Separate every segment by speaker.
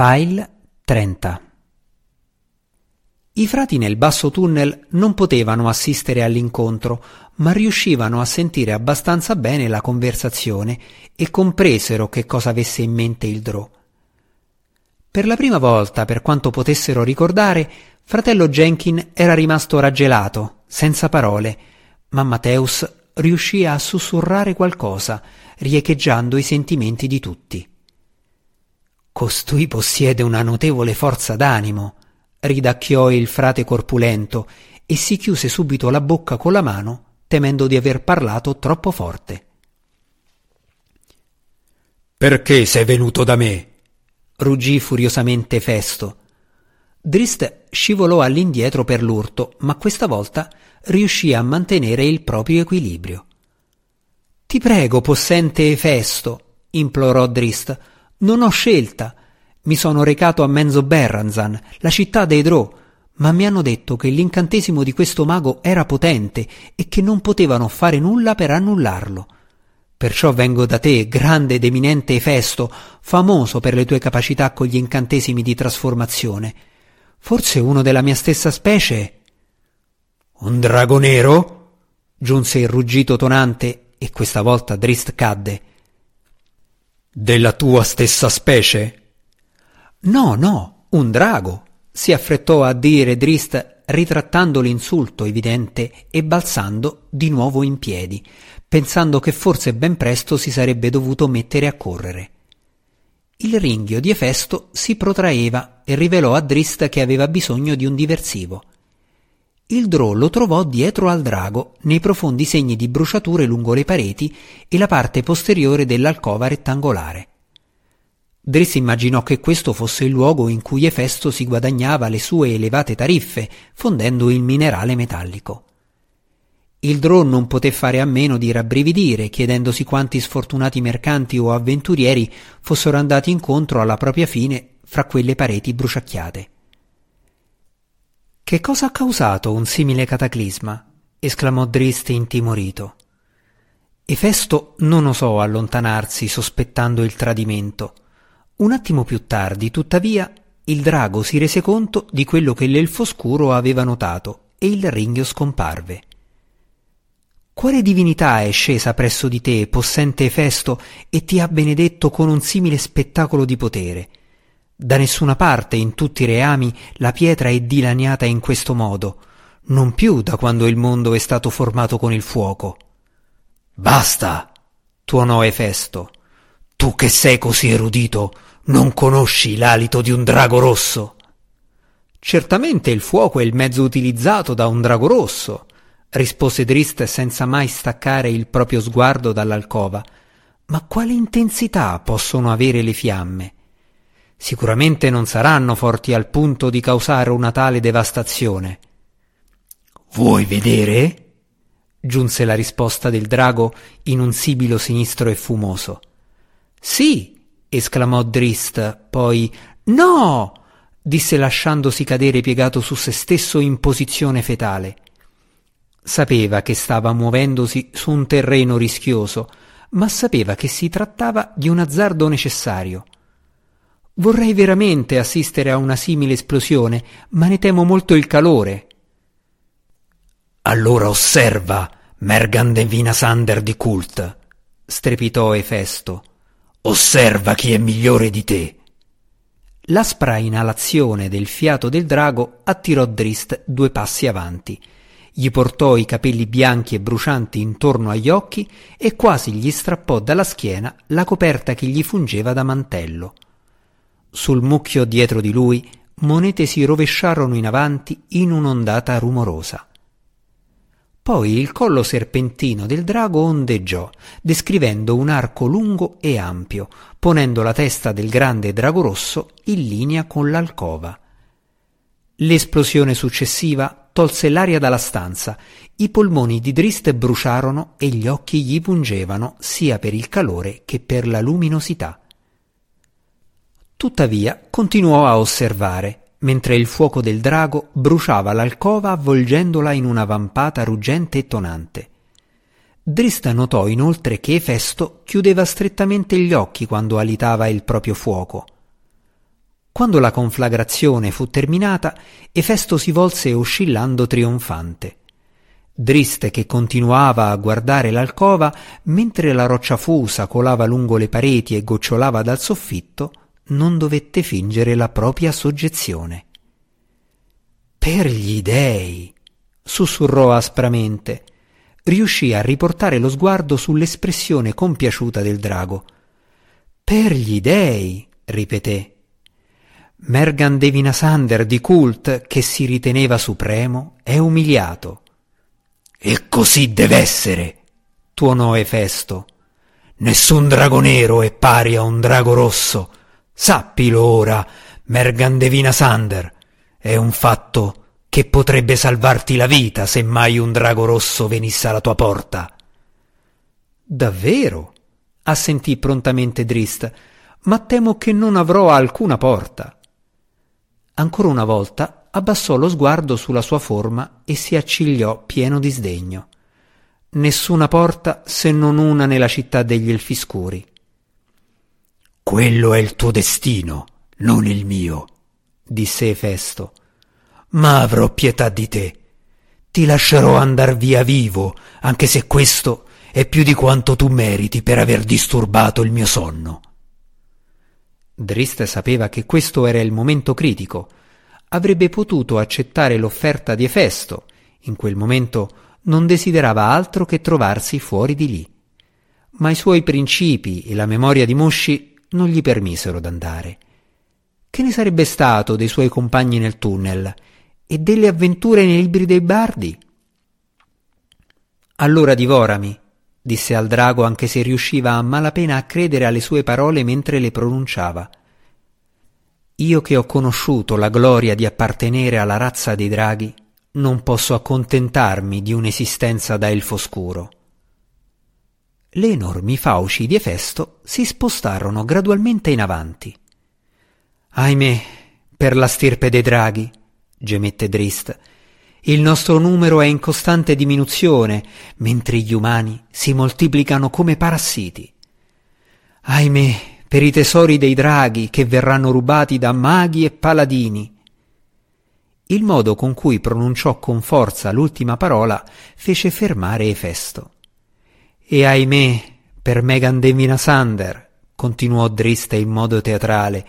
Speaker 1: File 30 I frati nel basso tunnel non potevano assistere all'incontro, ma riuscivano a sentire abbastanza bene la conversazione e compresero che cosa avesse in mente il Drò. Per la prima volta, per quanto potessero ricordare, fratello Jenkin era rimasto raggelato, senza parole, ma Matteus riuscì a sussurrare qualcosa, riecheggiando i sentimenti di tutti. Costui possiede una notevole forza d'animo, ridacchiò il frate corpulento e si chiuse subito la bocca con la mano, temendo di aver parlato troppo forte.
Speaker 2: Perché sei venuto da me?
Speaker 1: ruggì furiosamente Festo. Drist scivolò all'indietro per l'urto, ma questa volta riuscì a mantenere il proprio equilibrio. Ti prego, possente Festo, implorò Drist, non ho scelta. Mi sono recato a Menzo Berranzan, la città dei Drò, ma mi hanno detto che l'incantesimo di questo mago era potente e che non potevano fare nulla per annullarlo. Perciò vengo da te, grande ed eminente Efesto, famoso per le tue capacità con gli incantesimi di trasformazione. Forse uno della mia stessa specie?
Speaker 2: Un drago nero?
Speaker 1: giunse il ruggito tonante e questa volta Drist cadde.
Speaker 2: Della tua stessa specie?
Speaker 1: No, no, un drago, si affrettò a dire Drist ritrattando l'insulto evidente e balzando di nuovo in piedi, pensando che forse ben presto si sarebbe dovuto mettere a correre. Il ringhio di Efesto si protraeva e rivelò a Drist che aveva bisogno di un diversivo. Il drò lo trovò dietro al drago, nei profondi segni di bruciature lungo le pareti e la parte posteriore dell'alcova rettangolare. Driss immaginò che questo fosse il luogo in cui Efesto si guadagnava le sue elevate tariffe, fondendo il minerale metallico. Il drò non poté fare a meno di rabbrividire, chiedendosi quanti sfortunati mercanti o avventurieri fossero andati incontro alla propria fine fra quelle pareti bruciacchiate. Che cosa ha causato un simile cataclisma? esclamò Drist intimorito. Efesto non osò allontanarsi sospettando il tradimento. Un attimo più tardi, tuttavia, il drago si rese conto di quello che l'elfo scuro aveva notato e il ringhio scomparve. Quale divinità è scesa presso di te, possente Efesto, e ti ha benedetto con un simile spettacolo di potere? Da nessuna parte in tutti i reami la pietra è dilaniata in questo modo, non più da quando il mondo è stato formato con il fuoco.
Speaker 2: Basta! tuonò Efesto. Tu che sei così erudito, non conosci l'alito di un drago rosso?
Speaker 1: Certamente il fuoco è il mezzo utilizzato da un drago rosso, rispose Drist senza mai staccare il proprio sguardo dall'alcova. Ma quale intensità possono avere le fiamme? Sicuramente non saranno forti al punto di causare una tale devastazione.
Speaker 2: Vuoi vedere?
Speaker 1: giunse la risposta del drago in un sibilo sinistro e fumoso. Sì, esclamò Drist, poi No! disse lasciandosi cadere piegato su se stesso in posizione fetale. Sapeva che stava muovendosi su un terreno rischioso, ma sapeva che si trattava di un azzardo necessario. Vorrei veramente assistere a una simile esplosione, ma ne temo molto il calore.
Speaker 2: Allora osserva, Mergan Vinasander di Cult, strepitò Efesto. Osserva chi è migliore di te.
Speaker 1: L'aspra inalazione del fiato del drago attirò Drist due passi avanti. Gli portò i capelli bianchi e brucianti intorno agli occhi e quasi gli strappò dalla schiena la coperta che gli fungeva da mantello. Sul mucchio dietro di lui monete si rovesciarono in avanti in un'ondata rumorosa. Poi il collo serpentino del drago ondeggiò, descrivendo un arco lungo e ampio, ponendo la testa del grande drago rosso in linea con l'alcova. L'esplosione successiva tolse l'aria dalla stanza, i polmoni di Drist bruciarono e gli occhi gli pungevano sia per il calore che per la luminosità. Tuttavia continuò a osservare, mentre il fuoco del drago bruciava l'alcova avvolgendola in una vampata ruggente e tonante. Drista notò inoltre che Efesto chiudeva strettamente gli occhi quando alitava il proprio fuoco. Quando la conflagrazione fu terminata, Efesto si volse oscillando trionfante. Driste che continuava a guardare l'alcova, mentre la roccia fusa colava lungo le pareti e gocciolava dal soffitto, non dovette fingere la propria soggezione. Per gli dèi, sussurrò aspramente. Riuscì a riportare lo sguardo sull'espressione compiaciuta del drago. Per gli dèi, ripeté. Mergan Devinasander di Cult, che si riteneva supremo, è umiliato.
Speaker 2: E così dev'essere, tuonò Efesto. Nessun drago nero è pari a un drago rosso. Sappilo ora, Mergan Devinasander. È un fatto che potrebbe salvarti la vita se mai un drago rosso venisse alla tua porta.
Speaker 1: Davvero? assentì prontamente Drist, ma temo che non avrò alcuna porta. Ancora una volta abbassò lo sguardo sulla sua forma e si accigliò pieno di sdegno. Nessuna porta se non una nella città degli elfi scuri.
Speaker 2: Quello è il tuo destino, non il mio, disse Efesto. Ma avrò pietà di te. Ti lascerò andar via vivo, anche se questo è più di quanto tu meriti per aver disturbato il mio sonno.
Speaker 1: Drist sapeva che questo era il momento critico avrebbe potuto accettare l'offerta di Efesto. In quel momento non desiderava altro che trovarsi fuori di lì. Ma i suoi principi e la memoria di Mosci non gli permisero d'andare. Che ne sarebbe stato dei suoi compagni nel tunnel e delle avventure nei libri dei bardi? Allora divorami, disse al drago anche se riusciva a malapena a credere alle sue parole mentre le pronunciava. Io che ho conosciuto la gloria di appartenere alla razza dei draghi, non posso accontentarmi di un'esistenza da elfo scuro. Le enormi fauci di Efesto si spostarono gradualmente in avanti. Ahimè, per la stirpe dei draghi, gemette Drist, il nostro numero è in costante diminuzione, mentre gli umani si moltiplicano come parassiti. Ahimè, per i tesori dei draghi che verranno rubati da maghi e paladini. Il modo con cui pronunciò con forza l'ultima parola fece fermare Efesto. E ahimè, per Megan Devina Sander, continuò Driste in modo teatrale,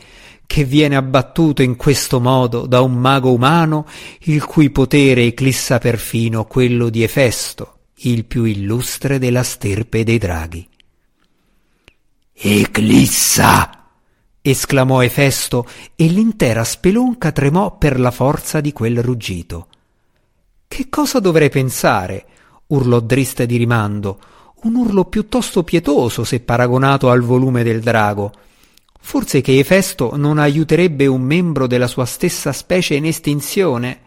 Speaker 1: che viene abbattuto in questo modo da un mago umano il cui potere eclissa perfino quello di Efesto, il più illustre della stirpe dei draghi.
Speaker 2: Eclissa!
Speaker 1: esclamò Efesto e l'intera spelonca tremò per la forza di quel ruggito. Che cosa dovrei pensare? urlò Driste di rimando, un urlo piuttosto pietoso se paragonato al volume del drago. Forse che Efesto non aiuterebbe un membro della sua stessa specie in estinzione?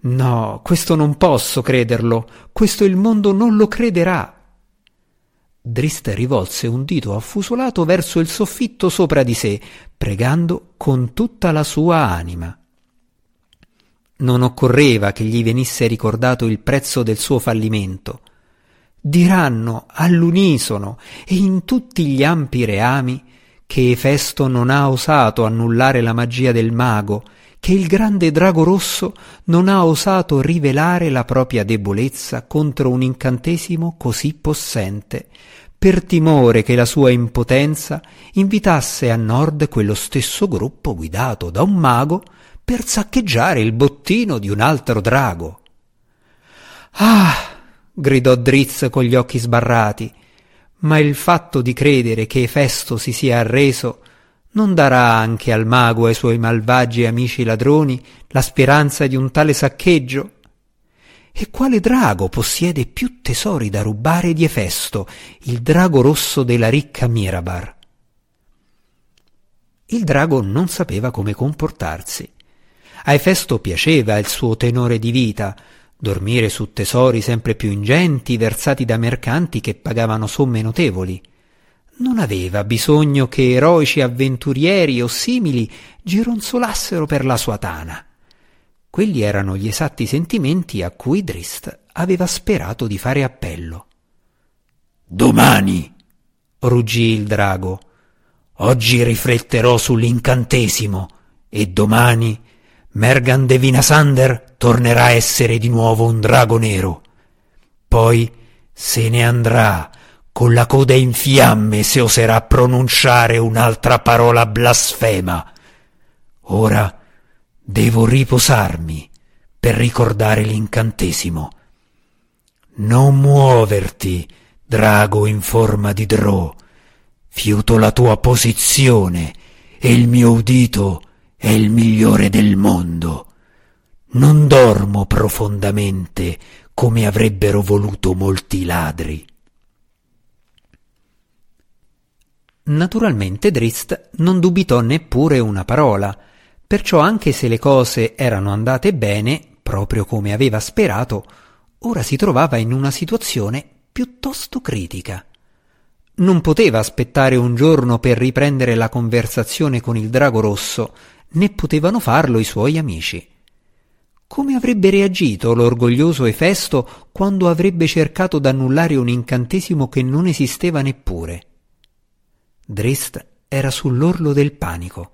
Speaker 1: No, questo non posso crederlo, questo il mondo non lo crederà. Drist rivolse un dito affusolato verso il soffitto sopra di sé, pregando con tutta la sua anima. Non occorreva che gli venisse ricordato il prezzo del suo fallimento. Diranno all'unisono e in tutti gli ampi reami che Efesto non ha osato annullare la magia del mago, che il grande drago rosso non ha osato rivelare la propria debolezza contro un incantesimo così possente, per timore che la sua impotenza invitasse a nord quello stesso gruppo guidato da un mago per saccheggiare il bottino di un altro drago. Ah! Gridò Drizz con gli occhi sbarrati, ma il fatto di credere che Efesto si sia arreso non darà anche al mago e ai suoi malvagi amici ladroni la speranza di un tale saccheggio? E quale drago possiede più tesori da rubare di Efesto, il drago rosso della ricca Mirabar? Il drago non sapeva come comportarsi. A Efesto piaceva il suo tenore di vita, dormire su tesori sempre più ingenti versati da mercanti che pagavano somme notevoli. Non aveva bisogno che eroici avventurieri o simili gironzolassero per la sua tana. Quelli erano gli esatti sentimenti a cui Drist aveva sperato di fare appello.
Speaker 2: Domani, ruggì il drago, oggi rifletterò sull'incantesimo e domani Mergan de Vinasander tornerà a essere di nuovo un drago nero. Poi se ne andrà con la coda in fiamme se oserà pronunciare un'altra parola blasfema. Ora devo riposarmi per ricordare l'incantesimo. Non muoverti, drago in forma di drò. Fiuto la tua posizione e il mio udito è il migliore del mondo. Non dormo profondamente come avrebbero voluto molti ladri.
Speaker 1: Naturalmente Drist non dubitò neppure una parola, perciò anche se le cose erano andate bene, proprio come aveva sperato, ora si trovava in una situazione piuttosto critica. Non poteva aspettare un giorno per riprendere la conversazione con il drago rosso, né potevano farlo i suoi amici. Come avrebbe reagito l'orgoglioso Efesto quando avrebbe cercato d'annullare un incantesimo che non esisteva neppure? Drist era sull'orlo del panico.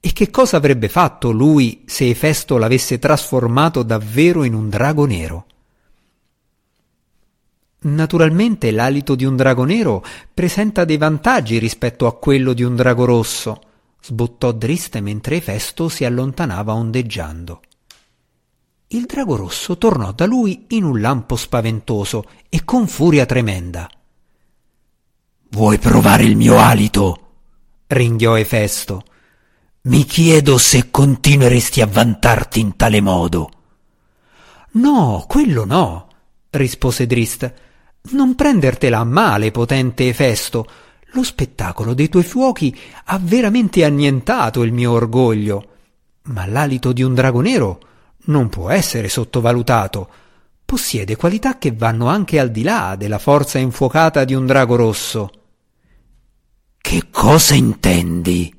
Speaker 1: E che cosa avrebbe fatto lui se Efesto l'avesse trasformato davvero in un drago nero? Naturalmente l'alito di un drago nero presenta dei vantaggi rispetto a quello di un drago rosso, sbottò Drist mentre Efesto si allontanava ondeggiando. Il drago rosso tornò da lui in un lampo spaventoso e con furia tremenda.
Speaker 2: Vuoi provare il mio alito? ringhiò Efesto. Mi chiedo se continueresti a vantarti in tale modo.
Speaker 1: No, quello no, rispose Drist. Non prendertela a male, potente Efesto. Lo spettacolo dei tuoi fuochi ha veramente annientato il mio orgoglio. Ma l'alito di un drago nero non può essere sottovalutato. Possiede qualità che vanno anche al di là della forza infuocata di un drago rosso.
Speaker 2: Che cosa intendi?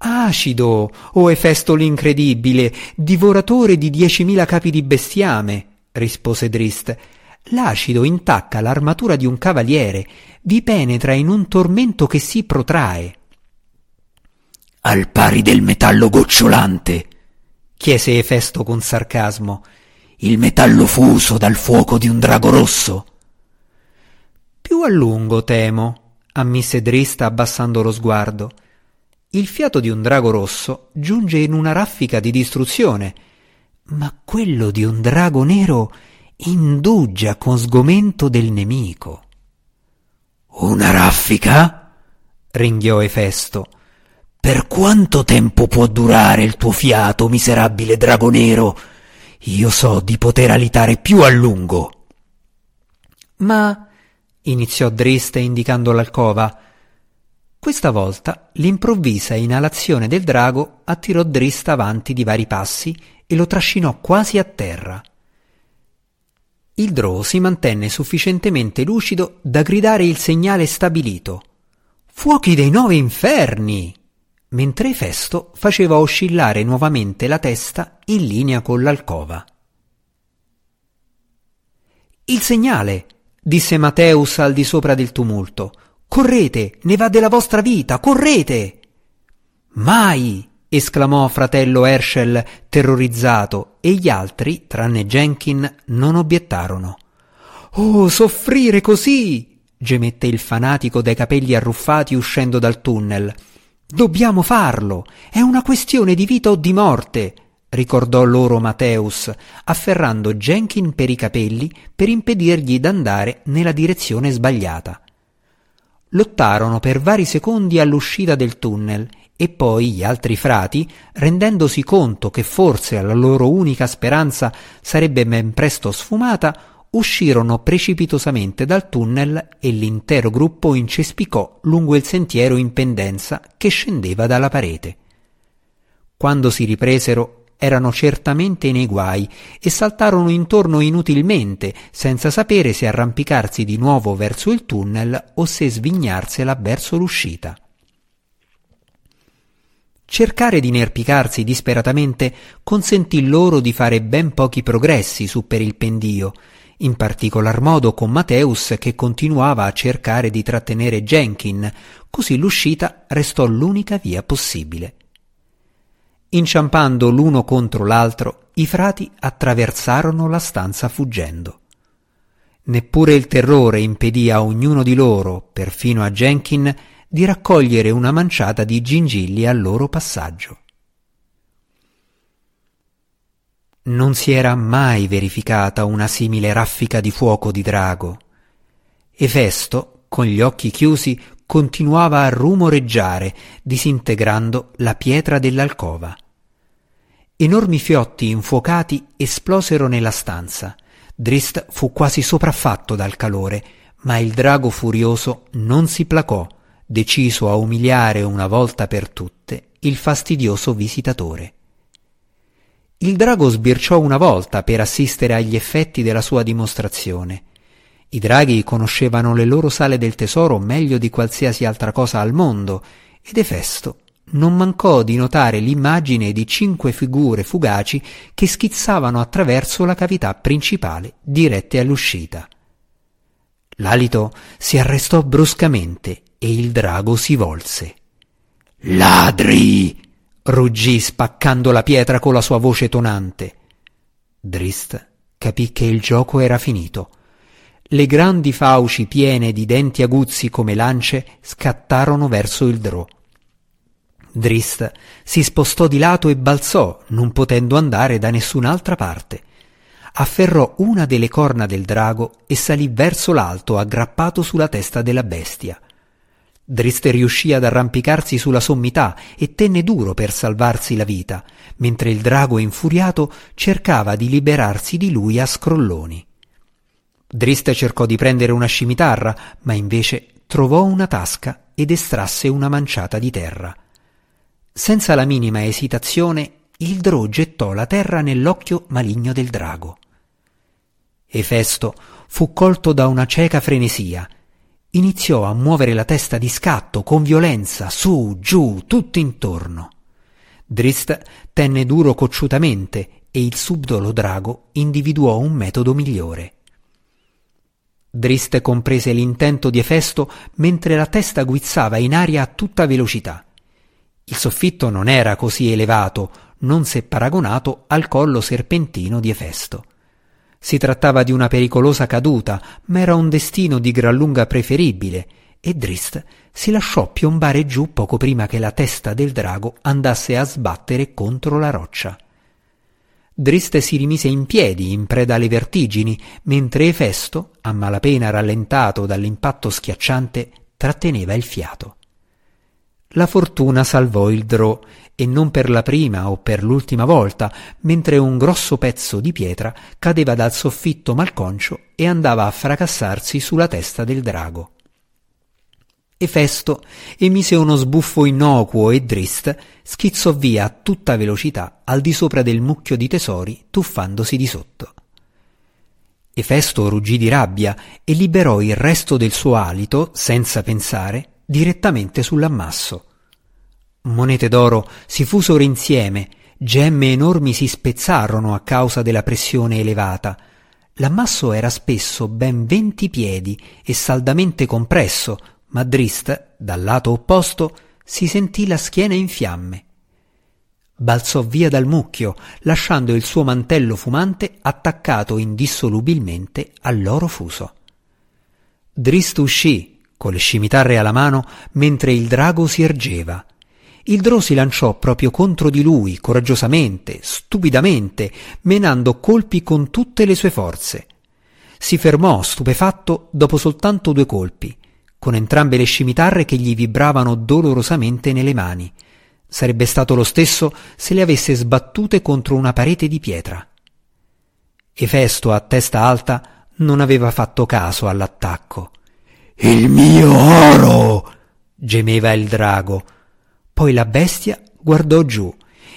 Speaker 1: Acido, o Efesto l'incredibile, divoratore di diecimila capi di bestiame, rispose Drist. L'acido intacca l'armatura di un cavaliere, vi penetra in un tormento che si protrae.
Speaker 2: Al pari del metallo gocciolante,
Speaker 1: chiese Efesto con sarcasmo.
Speaker 2: Il metallo fuso dal fuoco di un drago rosso.
Speaker 1: Più a lungo, temo, ammise Drista abbassando lo sguardo. Il fiato di un drago rosso giunge in una raffica di distruzione, ma quello di un drago nero indugia con sgomento del nemico.
Speaker 2: Una raffica? ringhiò Efesto. Per quanto tempo può durare il tuo fiato, miserabile drago nero? Io so di poter alitare più a lungo.
Speaker 1: Ma iniziò Driste indicando l'alcova. Questa volta l'improvvisa inalazione del drago attirò Drista avanti di vari passi e lo trascinò quasi a terra. Il drò si mantenne sufficientemente lucido da gridare il segnale stabilito. Fuochi dei nove inferni! mentre Festo faceva oscillare nuovamente la testa in linea con l'alcova. Il segnale! disse Mateus al di sopra del tumulto. Correte, ne va della vostra vita, correte! Mai! Esclamò fratello Herschel terrorizzato, e gli altri, tranne Jenkin, non obiettarono. Oh, soffrire così! gemette il fanatico dai capelli arruffati uscendo dal tunnel. Dobbiamo farlo! È una questione di vita o di morte! ricordò loro Mateus, afferrando Jenkin per i capelli per impedirgli d'andare nella direzione sbagliata. Lottarono per vari secondi all'uscita del tunnel e poi gli altri frati, rendendosi conto che forse la loro unica speranza sarebbe ben presto sfumata, uscirono precipitosamente dal tunnel e l'intero gruppo incespicò lungo il sentiero in pendenza che scendeva dalla parete. Quando si ripresero erano certamente nei guai e saltarono intorno inutilmente, senza sapere se arrampicarsi di nuovo verso il tunnel o se svignarsela verso l'uscita. Cercare di inerpicarsi disperatamente consentì loro di fare ben pochi progressi su per il pendio, in particolar modo con Mateus che continuava a cercare di trattenere Jenkin, così l'uscita restò l'unica via possibile. Inciampando l'uno contro l'altro, i frati attraversarono la stanza fuggendo. Neppure il terrore impedì a ognuno di loro, perfino a Jenkin, di raccogliere una manciata di gingilli al loro passaggio. Non si era mai verificata una simile raffica di fuoco di drago. Efesto, con gli occhi chiusi, continuava a rumoreggiare, disintegrando la pietra dell'alcova. Enormi fiotti infuocati esplosero nella stanza. Drist fu quasi sopraffatto dal calore, ma il drago furioso non si placò, deciso a umiliare una volta per tutte il fastidioso visitatore. Il drago sbirciò una volta per assistere agli effetti della sua dimostrazione. I draghi conoscevano le loro sale del tesoro meglio di qualsiasi altra cosa al mondo, ed Efesto non mancò di notare l'immagine di cinque figure fugaci che schizzavano attraverso la cavità principale dirette all'uscita. L'alito si arrestò bruscamente e il drago si volse. Ladri! ruggì spaccando la pietra con la sua voce tonante. Drist capì che il gioco era finito. Le grandi fauci piene di denti aguzzi come lance scattarono verso il drò. Drist si spostò di lato e balzò, non potendo andare da nessun'altra parte. Afferrò una delle corna del drago e salì verso l'alto aggrappato sulla testa della bestia. Drist riuscì ad arrampicarsi sulla sommità e tenne duro per salvarsi la vita, mentre il drago infuriato cercava di liberarsi di lui a scrolloni. Drist cercò di prendere una scimitarra, ma invece trovò una tasca ed estrasse una manciata di terra. Senza la minima esitazione, il drò gettò la terra nell'occhio maligno del drago. Efesto fu colto da una cieca frenesia iniziò a muovere la testa di scatto con violenza, su, giù, tutto intorno. Drist tenne duro cocciutamente e il subdolo drago individuò un metodo migliore. Drist comprese l'intento di Efesto mentre la testa guizzava in aria a tutta velocità. Il soffitto non era così elevato, non se paragonato al collo serpentino di Efesto. Si trattava di una pericolosa caduta, ma era un destino di gran lunga preferibile, e Drist si lasciò piombare giù poco prima che la testa del drago andasse a sbattere contro la roccia. Drist si rimise in piedi, in preda alle vertigini, mentre Efesto, a malapena rallentato dall'impatto schiacciante, tratteneva il fiato. La fortuna salvò il drò e non per la prima o per l'ultima volta, mentre un grosso pezzo di pietra cadeva dal soffitto malconcio e andava a fracassarsi sulla testa del drago. Efesto emise uno sbuffo innocuo e Drist schizzò via a tutta velocità al di sopra del mucchio di tesori, tuffandosi di sotto. Efesto ruggì di rabbia e liberò il resto del suo alito, senza pensare, direttamente sull'ammasso. Monete d'oro si fusero insieme, gemme enormi si spezzarono a causa della pressione elevata. L'ammasso era spesso ben venti piedi e saldamente compresso, ma Drist, dal lato opposto, si sentì la schiena in fiamme. Balzò via dal mucchio, lasciando il suo mantello fumante attaccato indissolubilmente al loro fuso. Drist uscì, con le scimitarre alla mano, mentre il drago si ergeva. Il drò si lanciò proprio contro di lui, coraggiosamente, stupidamente, menando colpi con tutte le sue forze. Si fermò, stupefatto, dopo soltanto due colpi, con entrambe le scimitarre che gli vibravano dolorosamente nelle mani. Sarebbe stato lo stesso se le avesse sbattute contro una parete di pietra. Efesto, a testa alta, non aveva fatto caso all'attacco. Il mio oro! gemeva il drago. Poi la bestia guardò giù.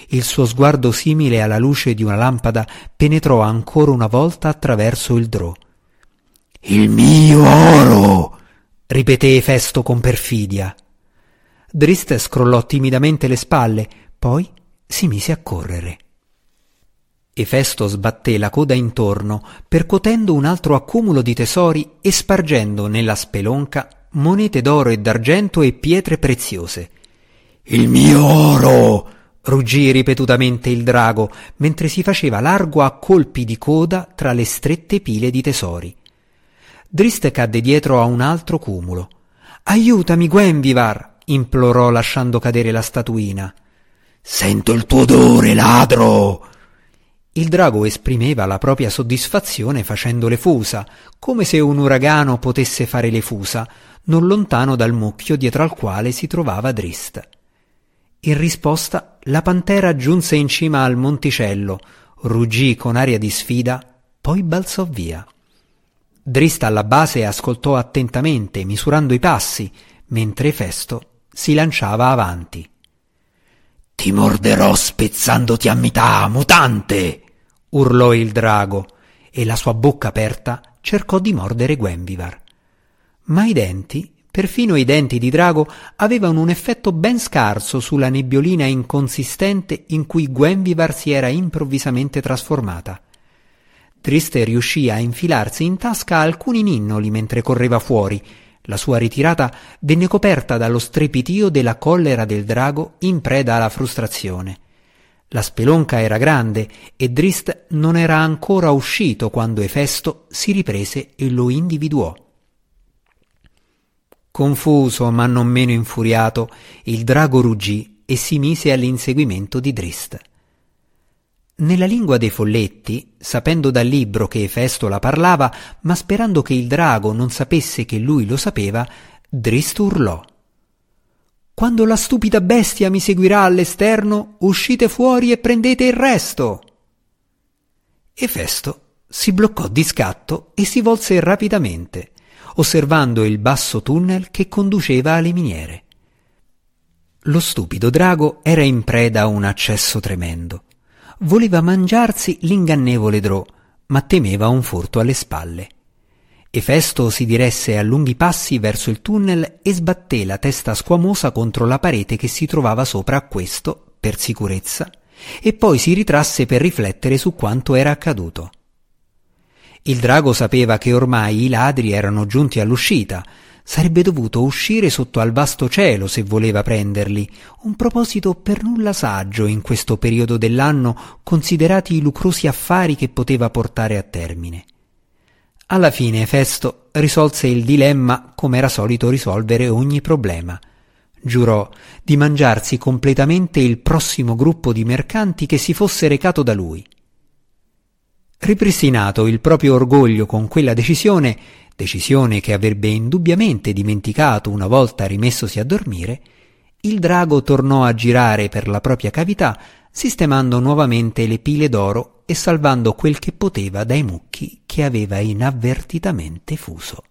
Speaker 1: Il suo sguardo simile alla luce di una lampada penetrò ancora una volta attraverso il drò. Il mio oro! ripeté Festo con perfidia. Drist scrollò timidamente le spalle, poi si mise a correre. Efesto sbatté la coda intorno, percotendo un altro accumulo di tesori e spargendo nella spelonca monete d'oro e d'argento e pietre preziose. Il mio oro! ruggì ripetutamente il drago mentre si faceva largo a colpi di coda tra le strette pile di tesori. Drist cadde dietro a un altro cumulo. Aiutami, Gwenvivar! implorò lasciando cadere la statuina.
Speaker 2: Sento il tuo odore, ladro!
Speaker 1: Il drago esprimeva la propria soddisfazione facendo le fusa, come se un uragano potesse fare le fusa, non lontano dal mucchio dietro al quale si trovava Drist. In risposta, la pantera giunse in cima al monticello, ruggì con aria di sfida, poi balzò via. Drist alla base ascoltò attentamente, misurando i passi, mentre Festo si lanciava avanti.
Speaker 2: Ti morderò spezzandoti a metà, mutante!
Speaker 1: Urlò il drago, e la sua bocca aperta cercò di mordere Gwenvivar. Ma i denti, perfino i denti di drago, avevano un effetto ben scarso sulla nebbiolina inconsistente in cui Gwenvivar si era improvvisamente trasformata. Triste riuscì a infilarsi in tasca alcuni ninnoli mentre correva fuori. La sua ritirata venne coperta dallo strepitio della collera del drago in preda alla frustrazione. La spelonca era grande e Drist non era ancora uscito quando Efesto si riprese e lo individuò. Confuso ma non meno infuriato, il drago ruggì e si mise all'inseguimento di Drist. Nella lingua dei folletti, sapendo dal libro che Efesto la parlava, ma sperando che il drago non sapesse che lui lo sapeva, Drist urlò. Quando la stupida bestia mi seguirà all'esterno, uscite fuori e prendete il resto. Efesto si bloccò di scatto e si volse rapidamente, osservando il basso tunnel che conduceva alle miniere. Lo stupido drago era in preda a un accesso tremendo. Voleva mangiarsi l'ingannevole Drò, ma temeva un furto alle spalle. Efesto si diresse a lunghi passi verso il tunnel e sbatté la testa squamosa contro la parete che si trovava sopra a questo, per sicurezza, e poi si ritrasse per riflettere su quanto era accaduto. Il drago sapeva che ormai i ladri erano giunti all'uscita, sarebbe dovuto uscire sotto al vasto cielo se voleva prenderli, un proposito per nulla saggio in questo periodo dell'anno, considerati i lucrosi affari che poteva portare a termine. Alla fine Festo risolse il dilemma come era solito risolvere ogni problema. Giurò di mangiarsi completamente il prossimo gruppo di mercanti che si fosse recato da lui. Ripristinato il proprio orgoglio con quella decisione, decisione che avrebbe indubbiamente dimenticato una volta rimessosi a dormire, il drago tornò a girare per la propria cavità sistemando nuovamente le pile d'oro e salvando quel che poteva dai mucchi che aveva inavvertitamente fuso.